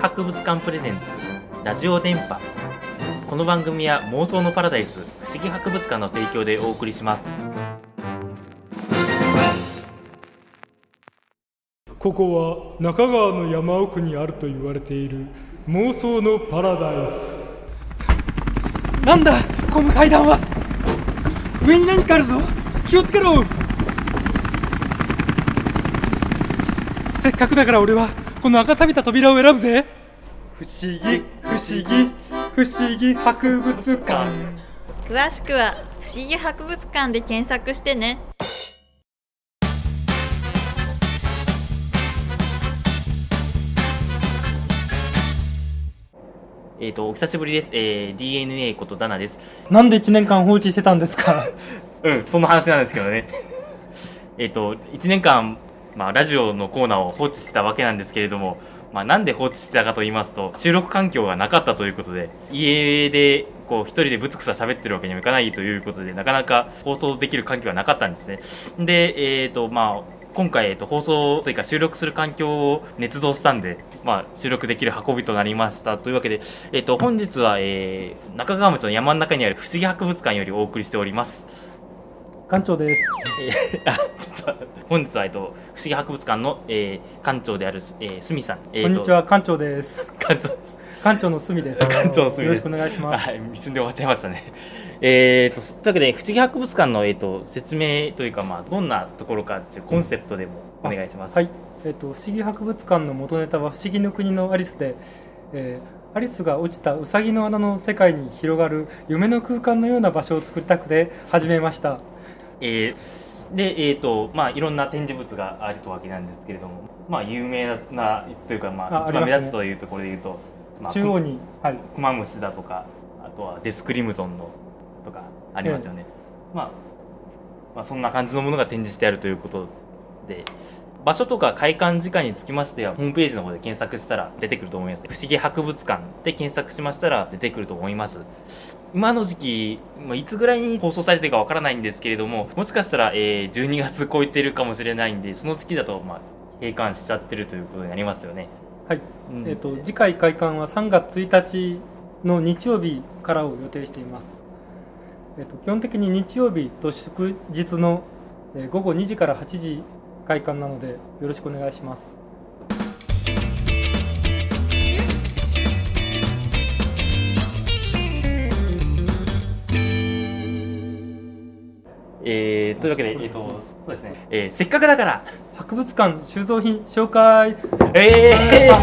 議博物館プレゼンツラジオ電波。この番組は妄想のパラダイス不思議博物館の提供でお送りします。ここは中川の山奥にあると言われている妄想のパラダイス。なんだこの階段は。上に何かあるぞ。気をつけろ。せっかくだから俺はこの赤さびた扉を選ぶぜ。不思議不思議不思議博物館。詳しくは不思議博物館で検索してね。えっ、とお久しぶりです、えー、DNA ことダナです。なんで1年間放置してたんですか？うんその話なんですけどね。えっと1年間まあラジオのコーナーを放置してたわけなんですけれどもまあ、なんで放置してたかと言いますと、収録環境がなかったということで、家で、こう、一人でブツクサ喋ってるわけにもいかないということで、なかなか放送できる環境がなかったんですね。で、えっ、と、まあ、今回、えっと、放送というか収録する環境を捏造したんで、まあ、収録できる運びとなりました。というわけで、えっと、本日は、えー、中川町の山の中にある不思議博物館よりお送りしております。館長ですえー 本日は、えっと、不思議博物館の、えー館長である、えー、すみさん。えーとこんにちは館長です館長です。館長のすみです館長のすみです。よろしくお願いしますはい、一瞬で終わっちゃいましたね。えーと、というわけで、不思議博物館の、えー、と説明というか、まあ、どんなところかっていうコンセプトでもお願いします。はい、えっ、と不思議博物館の元ネタは不思議の国のアリスで、えーアリスが落ちたウサギの穴の世界に広がる夢の空間のような場所を作りたくて始めましたえーで、えーとまあ、いろんな展示物があるわけなんですけれども、まあ、有名なというか、まあ、あ一番目立つというところで言うと、まあ、中央に、はい、クマムシだとかあとはデスクリムゾンのとかありますよね、まあ、まあそんな感じのものが展示してあるということで場所とか開館時間につきましてはホームページの方で検索したら出てくると思います。不思議博物館で検索しましたら出てくると思います。今の時期、まあ、いつぐらいに放送されてるかわからないんですけれどももしかしたら、えー、12月超えてるかもしれないんでその時期だと、まあ、閉館しちゃってるということになりますよね。はい。うん。えっと次回開館は3月1日の日曜日からを予定しています、えっと基本的に日曜日と祝日のえー午後2時から8時開館なのでよろしくお願いします。えー、というわけで、えっ、と、そうですね、えー、せっかくだから、博物館収蔵品紹介。えー、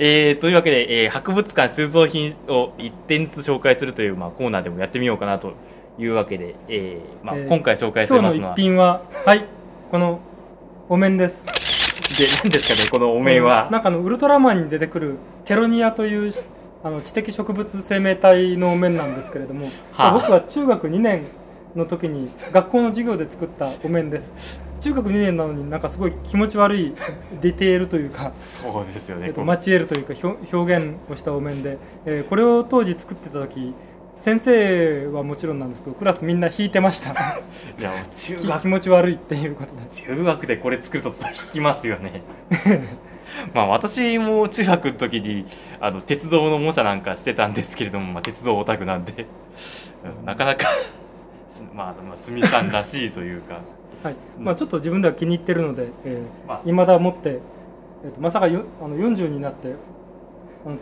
えー、というわけで、えー、博物館収蔵品を一点ずつ紹介するという、まあ、コーナーでもやってみようかなというわけで、えーまあえー今回紹介さ今日のれますのは、一品ははいこのお面です。で、何ですかね、このお面は。なんかあのウルトラマンに出てくるケロニアというあの知的植物生命体のお面なんですけれども、はあ。僕は中学2年の時に学校の授業で作ったお面です。中学2年なのになんかすごい気持ち悪いディテールというかそうですよね、えっと、このマチエールというか表表現をしたお面で、えーこれを当時作ってた時先生はもちろんなんですけどクラスみんな引いてましたいや、中き気学、持ち悪いっていうことで。す中学でこれ作ると引きますよね。まあ私も中学の時にあの鉄道の模写なんかしてたんですけれども、まあ、鉄道オタクなんで、うんなかなか まあ、まあ、すみさんらしいというか、はい。まあ、ちょっと自分では気に入ってるので、えーまあ。未だ持って、えーとまさかよあの40になって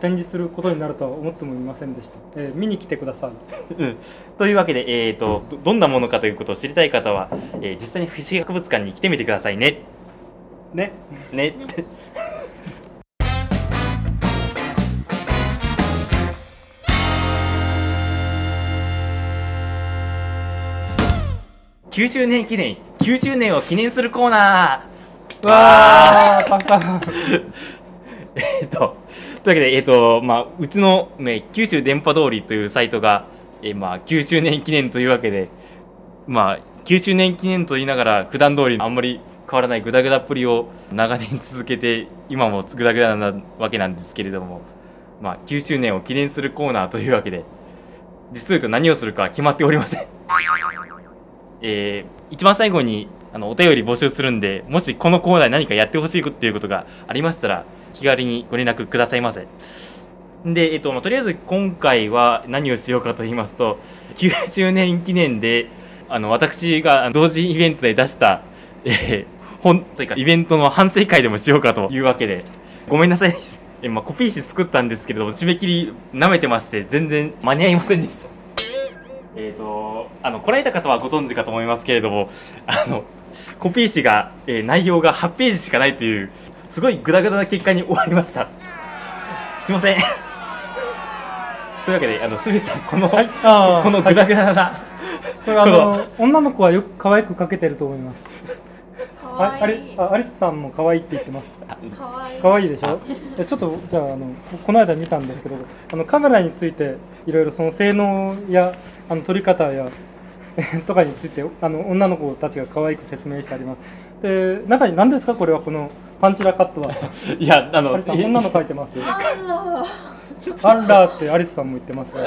展示することになるとは思ってもいませんでした、えー見に来てください うん。というわけで、えー、とどどんなものかということを知りたい方は、えー実際に不思議博物館に来てみてくださいね。ねね。9周年記念9周年を記念するコーナーわーパンパン えっと、というわけで、えっと、まあ、うちの、ね、九州電波通りというサイトが、えーまあ、9周年記念というわけで、まあ、9周年記念と言いながら、普段通りあんまり変わらないグダグダっぷりを長年続けて、今もグダグダなわけなんですけれども、まあ、9周年を記念するコーナーというわけで、実を言うと何をするか決まっておりません。えー、一番最後に、あの、お便り募集するんで、もしこのコーナーで何かやってほしいっていうことがありましたら、気軽にご連絡くださいませ。で、えっと、まあ、とりあえず今回は何をしようかと言いますと、9周年記念で、あの、私が同時イベントで出した、えー本というか、イベントの反省会でもしようかというわけで、ごめんなさいです。え、まあ、コピー紙作ったんですけれども、締め切り舐めてまして、全然間に合いませんでした。えっ、と、あの、来られた方はご存知かと思いますけれども、あの、コピー紙が、えー内容が8ページしかないという、すごいグダグダな結果に終わりました。すいません。というわけで、あの、すべさん、この、はい。このグダグダな、これあの女の子はよく可愛く描けてると思います。かああれあアリスさんも可愛いって言ってます。かわい。い可愛いでしょ？でちょっとじゃああのここの間見たんですけどあのカメラについていろいろその性能やあの撮り方や とかについてあの女の子たちが可愛く説明してあります。で中に何ですか？これはこのパンチラカットは いや、あの、アリスさん女の描いてます？あアンラーってアリスさんも言ってますよ。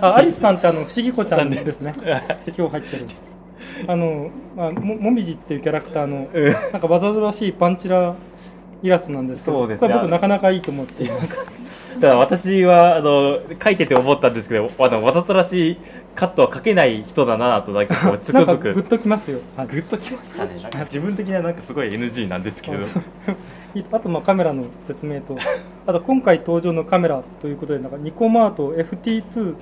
あアリスさんってあの不思議子ちゃんですね。今日入ってる。あの、まあ、ももみじっていうキャラクターのうんなんかわざとらしいパンチライラストなんですけどそうですね。これ僕なかなかいいと思っていますただ私は、あの、書いてて思ったんですけど、あの、わざとらしいカットは書けない人だなと、なんかこう、つくづく。グッときますよ、はい。グッときましたね。なんか自分的にはなんかすごい NG なんですけれど。あとまあカメラの説明と。あと今回登場のカメラということでなんかニコマート FT2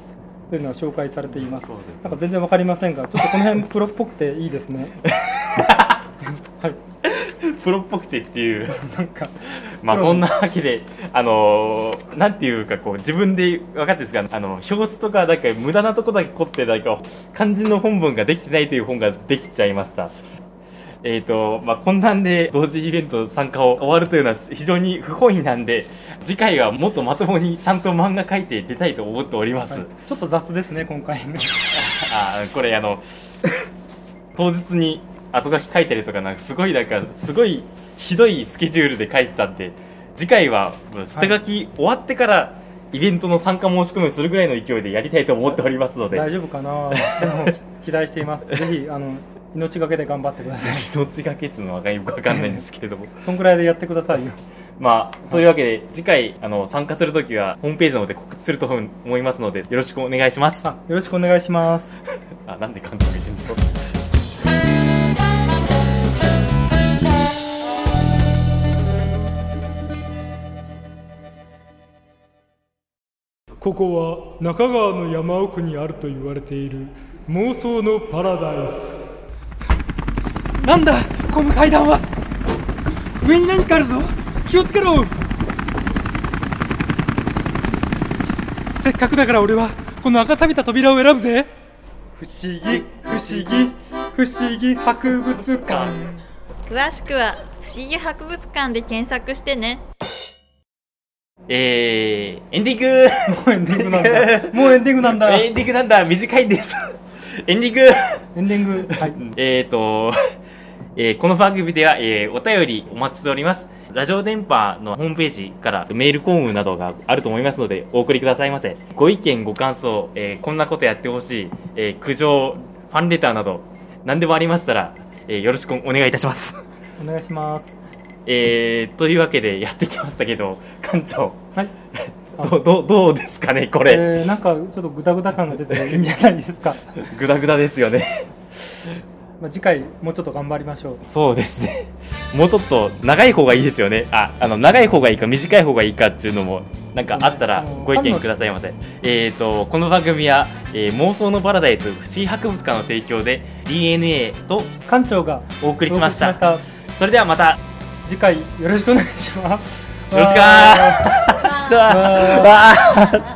というのが紹介されています。なんか全然わかりませんがちょっとこの辺プロっぽくていいですね。はいプロっぽくてっていう。なんかまあそんなわけで、あのーなんていうかこう、自分で分かってですが、あの、表紙とかなんか無駄なとこだけ凝って、なんか、肝心の本文ができてないという本ができちゃいました。えっ、と、まあ、こんなんで同時イベント参加を終わるというのは非常に不本意なんで、次回はもっとまともにちゃんと漫画描いて出たいと思っております。はいちょっと雑ですね今回 あーこれあの当日に後書き書いたりとかなんかすごいなんかすごいひどいスケジュールで書いてたんで次回は捨て書き終わってからイベントの参加申し込みをするぐらいの勢いでやりたいと思っておりますので。大丈夫かな期待しています。ぜひあの命がけで頑張ってください。どっちがけっちゅうのはよくわかんないんですけれども。そんぐらいでやってくださいよまあというわけで次回あの参加するときはホームページの方で告知すると思いますのでよろしくお願いします。あよろしくお願いします。あなんで監督言ってんの？ここは中川の山奥にあると言われている妄想のパラダイス。なんだこの階段は。上に何かあるぞ。気をつけろ。せっかくだから俺はこの赤錆びた扉を選ぶぜ。不思議不思議不思議博物館。詳しくは不思議博物館で検索してねえー、エンディング。もうエンディングなんだ。もうエンディングなんだ。エエンディングなんだ。短いんです。エンディング。ンディング。はい。えーと、えーこの番組では、えーお便りお待ちしております。ラジオ電波のホームページからメールコームなどがあると思いますので、お送りくださいませ。ご意見、ご感想、えーこんなことやってほしい、えー苦情、ファンレターなど、何でもありましたら、えーよろしくお願いいたします。お願いしますえー、というわけでやってきましたけど、館長、はいどう、どう、どうですかね、これ。えー、なんかちょっとグダグダ感が出ていいんじゃないですか、グダグダですよね。まあ、次回もうちょっと頑張りましょうそうですね。もうちょっと長い方がいいですよね。あ、あの、長い方がいいか短い方がいいかっていうのも、なんかあったらご意見くださいませ。えっ、と、この番組は、えー妄想のパラダイス不思議博物館の提供で DNA と館長がお送りしました。それではまた、よ次回よろしくお願いします。ろしく